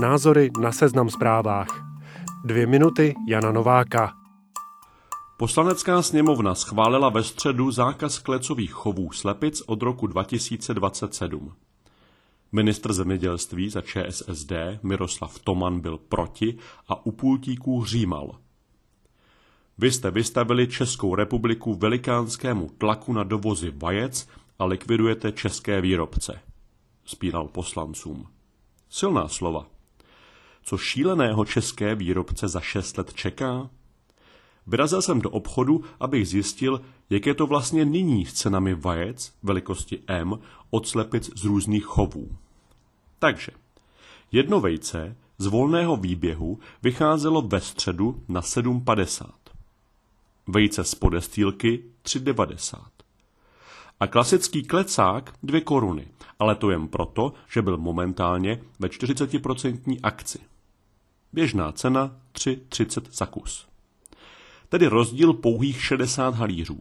Názory na seznam zprávách. Dvě minuty Jana Nováka. Poslanecká sněmovna schválila ve středu zákaz klecových chovů slepic od roku 2027. Ministr zemědělství za ČSSD Miroslav Toman byl proti a u pultíků římal. Vy jste vystavili Českou republiku velikánskému tlaku na dovozy vajec a likvidujete české výrobce. Spíral poslancům. Silná slova. Co šíleného české výrobce za šest let čeká? Vyrazil jsem do obchodu, abych zjistil, jak je to vlastně nyní s cenami vajec velikosti M od slepic z různých chovů. Takže, jedno vejce z volného výběhu vycházelo ve středu na 7,50. Vejce z podestýlky 3,90. A klasický klecák 2 koruny, ale to jen proto, že byl momentálně ve 40% akci. Běžná cena 3,30 za kus. Tedy rozdíl pouhých 60 halířů.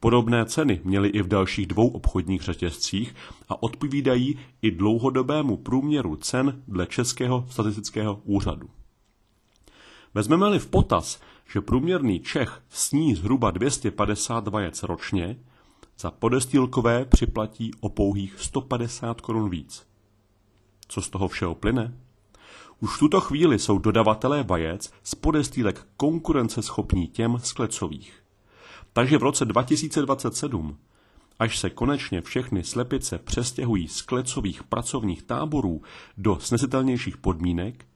Podobné ceny měly i v dalších dvou obchodních řetězcích a odpovídají i dlouhodobému průměru cen dle Českého statistického úřadu. Vezmeme-li v potaz, že průměrný Čech sní zhruba 250 vajec ročně, za podestýlkové připlatí o pouhých 150 korun víc. Co z toho všeho plyne? Už v tuto chvíli jsou dodavatelé vajec z podestýlek konkurenceschopní těm z klecových. Takže v roce 2027, až se konečně všechny slepice přestěhují z klecových pracovních táborů do snesitelnějších podmínek,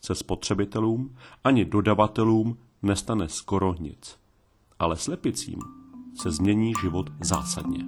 se spotřebitelům ani dodavatelům nestane skoro nic. Ale slepicím se změní život zásadně.